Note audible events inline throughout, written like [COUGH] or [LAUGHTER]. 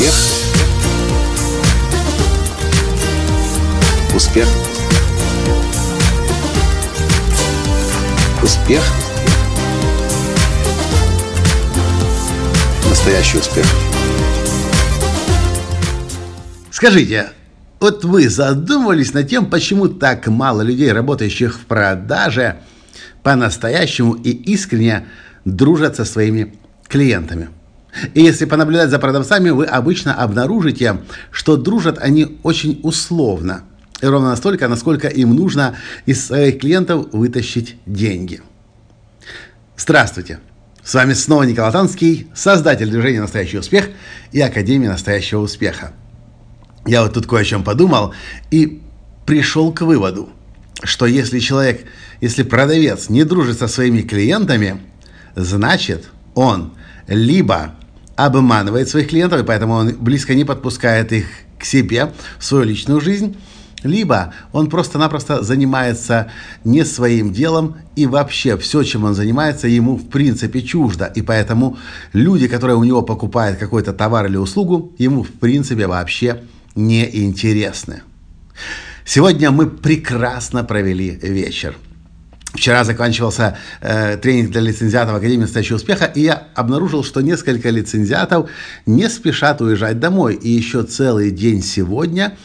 Успех. Успех. Успех. Настоящий успех. Скажите, вот вы задумывались над тем, почему так мало людей, работающих в продаже, по-настоящему и искренне дружат со своими клиентами? И если понаблюдать за продавцами, вы обычно обнаружите, что дружат они очень условно. И ровно настолько, насколько им нужно из своих клиентов вытащить деньги. Здравствуйте! С вами снова Николай Танский, создатель движения «Настоящий успех» и Академии настоящего успеха. Я вот тут кое о чем подумал и пришел к выводу, что если человек, если продавец не дружит со своими клиентами, значит он либо обманывает своих клиентов, и поэтому он близко не подпускает их к себе, в свою личную жизнь, либо он просто-напросто занимается не своим делом, и вообще все, чем он занимается, ему в принципе чуждо. И поэтому люди, которые у него покупают какой-то товар или услугу, ему в принципе вообще не интересны. Сегодня мы прекрасно провели вечер. Вчера заканчивался э, тренинг для лицензиатов Академии настоящего успеха, и я обнаружил, что несколько лицензиатов не спешат уезжать домой. И еще целый день сегодня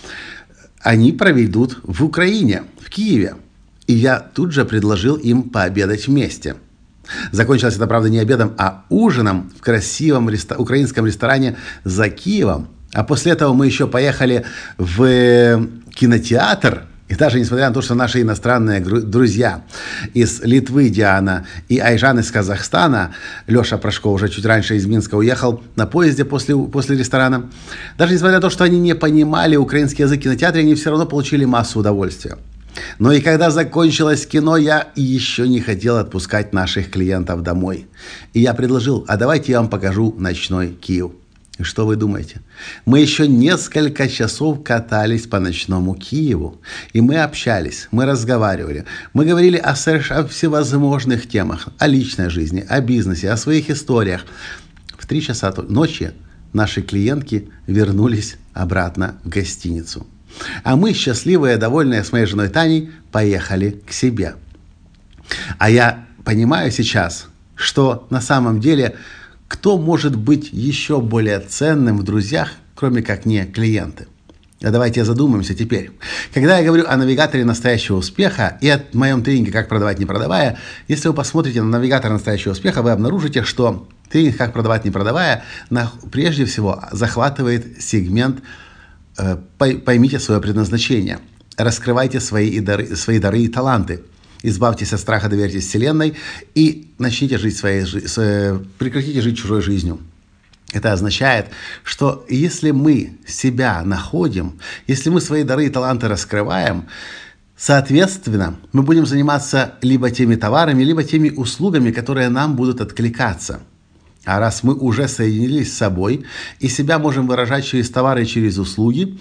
они проведут в Украине, в Киеве. И я тут же предложил им пообедать вместе. Закончилось это, правда, не обедом, а ужином в красивом рестор- украинском ресторане за Киевом. А после этого мы еще поехали в кинотеатр – и даже несмотря на то, что наши иностранные друзья из Литвы, Диана, и Айжан из Казахстана, Леша Прошко уже чуть раньше из Минска уехал на поезде после, после ресторана, даже несмотря на то, что они не понимали украинский язык в кинотеатре, они все равно получили массу удовольствия. Но и когда закончилось кино, я еще не хотел отпускать наших клиентов домой. И я предложил, а давайте я вам покажу ночной Киев. И что вы думаете? Мы еще несколько часов катались по ночному Киеву, и мы общались, мы разговаривали, мы говорили о, совершенно всевозможных темах, о личной жизни, о бизнесе, о своих историях. В три часа ночи наши клиентки вернулись обратно в гостиницу. А мы, счастливые, довольные с моей женой Таней, поехали к себе. А я понимаю сейчас, что на самом деле кто может быть еще более ценным в друзьях, кроме как не клиенты? А давайте задумаемся теперь. Когда я говорю о навигаторе настоящего успеха и о моем тренинге «Как продавать, не продавая», если вы посмотрите на навигатор настоящего успеха, вы обнаружите, что тренинг «Как продавать, не продавая» прежде всего захватывает сегмент э, «Поймите свое предназначение». Раскрывайте свои дары, свои дары и таланты – избавьтесь от страха, доверьтесь Вселенной и начните жить своей жизнью, прекратите жить чужой жизнью. Это означает, что если мы себя находим, если мы свои дары и таланты раскрываем, соответственно, мы будем заниматься либо теми товарами, либо теми услугами, которые нам будут откликаться. А раз мы уже соединились с собой и себя можем выражать через товары и через услуги,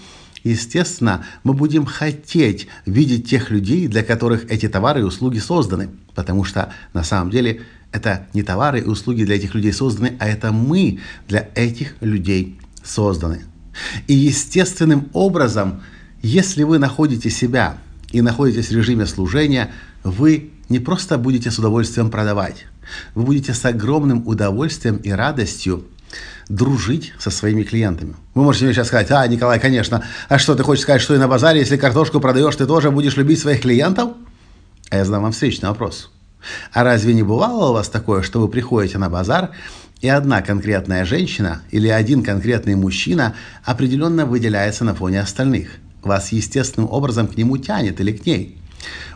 естественно, мы будем хотеть видеть тех людей, для которых эти товары и услуги созданы. Потому что на самом деле это не товары и услуги для этих людей созданы, а это мы для этих людей созданы. И естественным образом, если вы находите себя и находитесь в режиме служения, вы не просто будете с удовольствием продавать, вы будете с огромным удовольствием и радостью дружить со своими клиентами. Вы можете мне сейчас сказать, а, Николай, конечно, а что, ты хочешь сказать, что и на базаре, если картошку продаешь, ты тоже будешь любить своих клиентов? А я задам вам встречный вопрос. А разве не бывало у вас такое, что вы приходите на базар, и одна конкретная женщина или один конкретный мужчина определенно выделяется на фоне остальных? Вас естественным образом к нему тянет или к ней?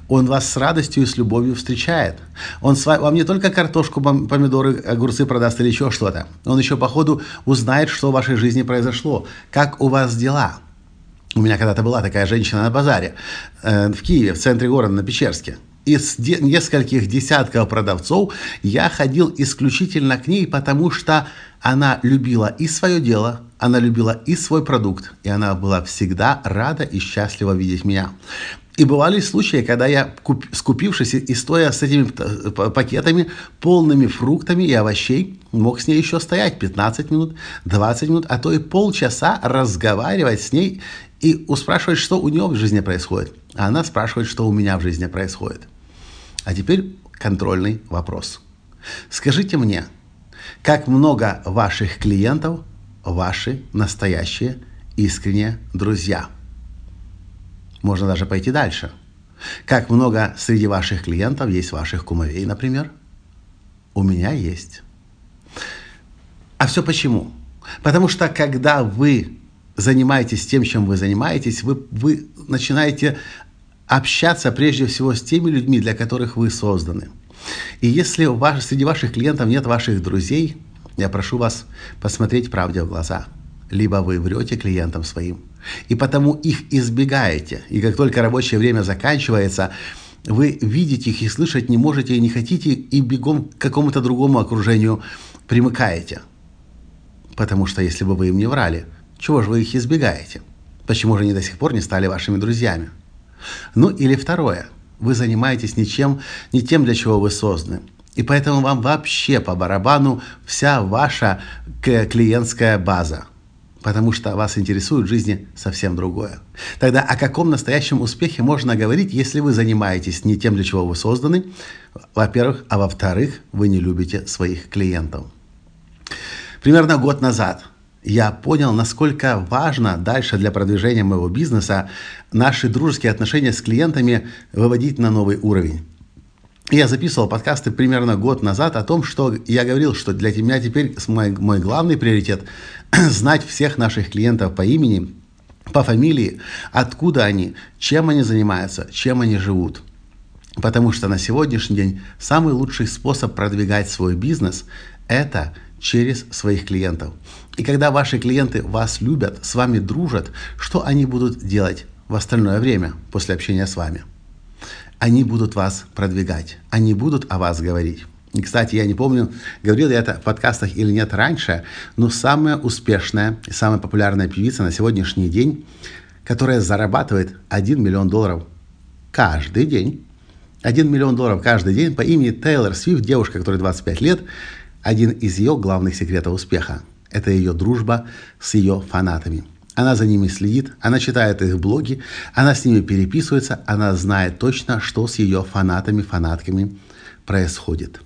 Он вас с радостью и с любовью встречает. Он вам не только картошку, помидоры, огурцы продаст или еще что-то. Он еще по ходу узнает, что в вашей жизни произошло, как у вас дела. У меня когда-то была такая женщина на базаре э, в Киеве, в центре города, на Печерске. Из де- нескольких десятков продавцов я ходил исключительно к ней, потому что она любила и свое дело, она любила и свой продукт, и она была всегда рада и счастлива видеть меня. И бывали случаи, когда я, куп, скупившись и стоя с этими пакетами, полными фруктами и овощей, мог с ней еще стоять 15 минут, 20 минут, а то и полчаса разговаривать с ней и спрашивать, что у нее в жизни происходит. А она спрашивает, что у меня в жизни происходит. А теперь контрольный вопрос. Скажите мне, как много ваших клиентов ваши настоящие искренние друзья? Можно даже пойти дальше. Как много среди ваших клиентов есть ваших кумовей, например? У меня есть. А все почему? Потому что когда вы занимаетесь тем, чем вы занимаетесь, вы, вы начинаете общаться прежде всего с теми людьми, для которых вы созданы. И если у вас, среди ваших клиентов нет ваших друзей, я прошу вас посмотреть правде в глаза. Либо вы врете клиентам своим, и потому их избегаете. И как только рабочее время заканчивается, вы видите их и слышать не можете и не хотите, и бегом к какому-то другому окружению примыкаете. Потому что если бы вы им не врали, чего же вы их избегаете? Почему же они до сих пор не стали вашими друзьями? Ну или второе. Вы занимаетесь ничем, не тем, для чего вы созданы. И поэтому вам вообще по барабану вся ваша клиентская база – потому что вас интересует в жизни совсем другое. Тогда о каком настоящем успехе можно говорить, если вы занимаетесь не тем, для чего вы созданы, во-первых, а во-вторых, вы не любите своих клиентов. Примерно год назад я понял, насколько важно дальше для продвижения моего бизнеса наши дружеские отношения с клиентами выводить на новый уровень. Я записывал подкасты примерно год назад о том, что я говорил, что для меня теперь мой, мой главный приоритет [CLEARS THROAT] – знать всех наших клиентов по имени, по фамилии, откуда они, чем они занимаются, чем они живут. Потому что на сегодняшний день самый лучший способ продвигать свой бизнес – это через своих клиентов. И когда ваши клиенты вас любят, с вами дружат, что они будут делать в остальное время после общения с вами – они будут вас продвигать, они будут о вас говорить. И, кстати, я не помню, говорил я это в подкастах или нет раньше, но самая успешная и самая популярная певица на сегодняшний день, которая зарабатывает 1 миллион долларов каждый день, 1 миллион долларов каждый день по имени Тейлор Свифт, девушка, которой 25 лет, один из ее главных секретов успеха – это ее дружба с ее фанатами – она за ними следит, она читает их блоги, она с ними переписывается, она знает точно, что с ее фанатами, фанатками происходит.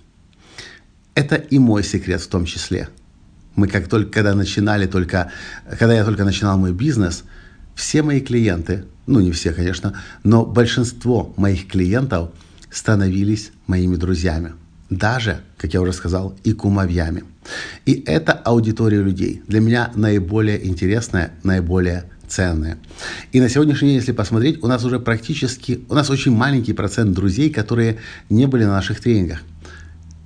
Это и мой секрет в том числе. Мы как только, когда начинали только, когда я только начинал мой бизнес, все мои клиенты, ну не все, конечно, но большинство моих клиентов становились моими друзьями даже, как я уже сказал, и кумовьями. И это аудитория людей. Для меня наиболее интересная, наиболее ценная. И на сегодняшний день, если посмотреть, у нас уже практически, у нас очень маленький процент друзей, которые не были на наших тренингах.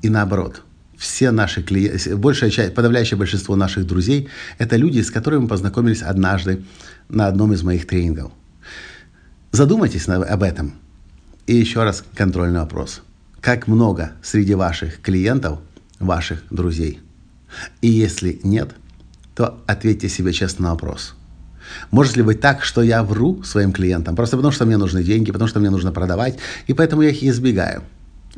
И наоборот, все наши клиенты, большая часть, подавляющее большинство наших друзей – это люди, с которыми мы познакомились однажды на одном из моих тренингов. Задумайтесь об этом. И еще раз контрольный вопрос – как много среди ваших клиентов ваших друзей? И если нет, то ответьте себе честно на вопрос. Может ли быть так, что я вру своим клиентам, просто потому что мне нужны деньги, потому что мне нужно продавать, и поэтому я их избегаю?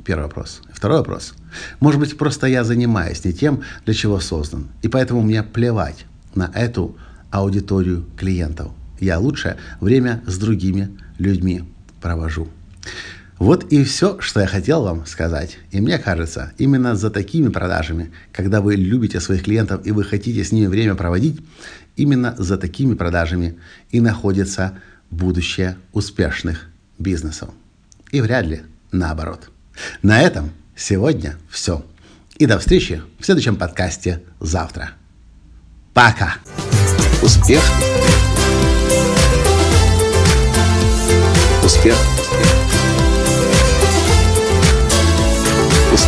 Первый вопрос. Второй вопрос. Может быть, просто я занимаюсь не тем, для чего создан, и поэтому мне плевать на эту аудиторию клиентов. Я лучше время с другими людьми провожу. Вот и все, что я хотел вам сказать. И мне кажется, именно за такими продажами, когда вы любите своих клиентов и вы хотите с ними время проводить, именно за такими продажами и находится будущее успешных бизнесов. И вряд ли наоборот. На этом сегодня все. И до встречи в следующем подкасте завтра. Пока! Успех! Успех!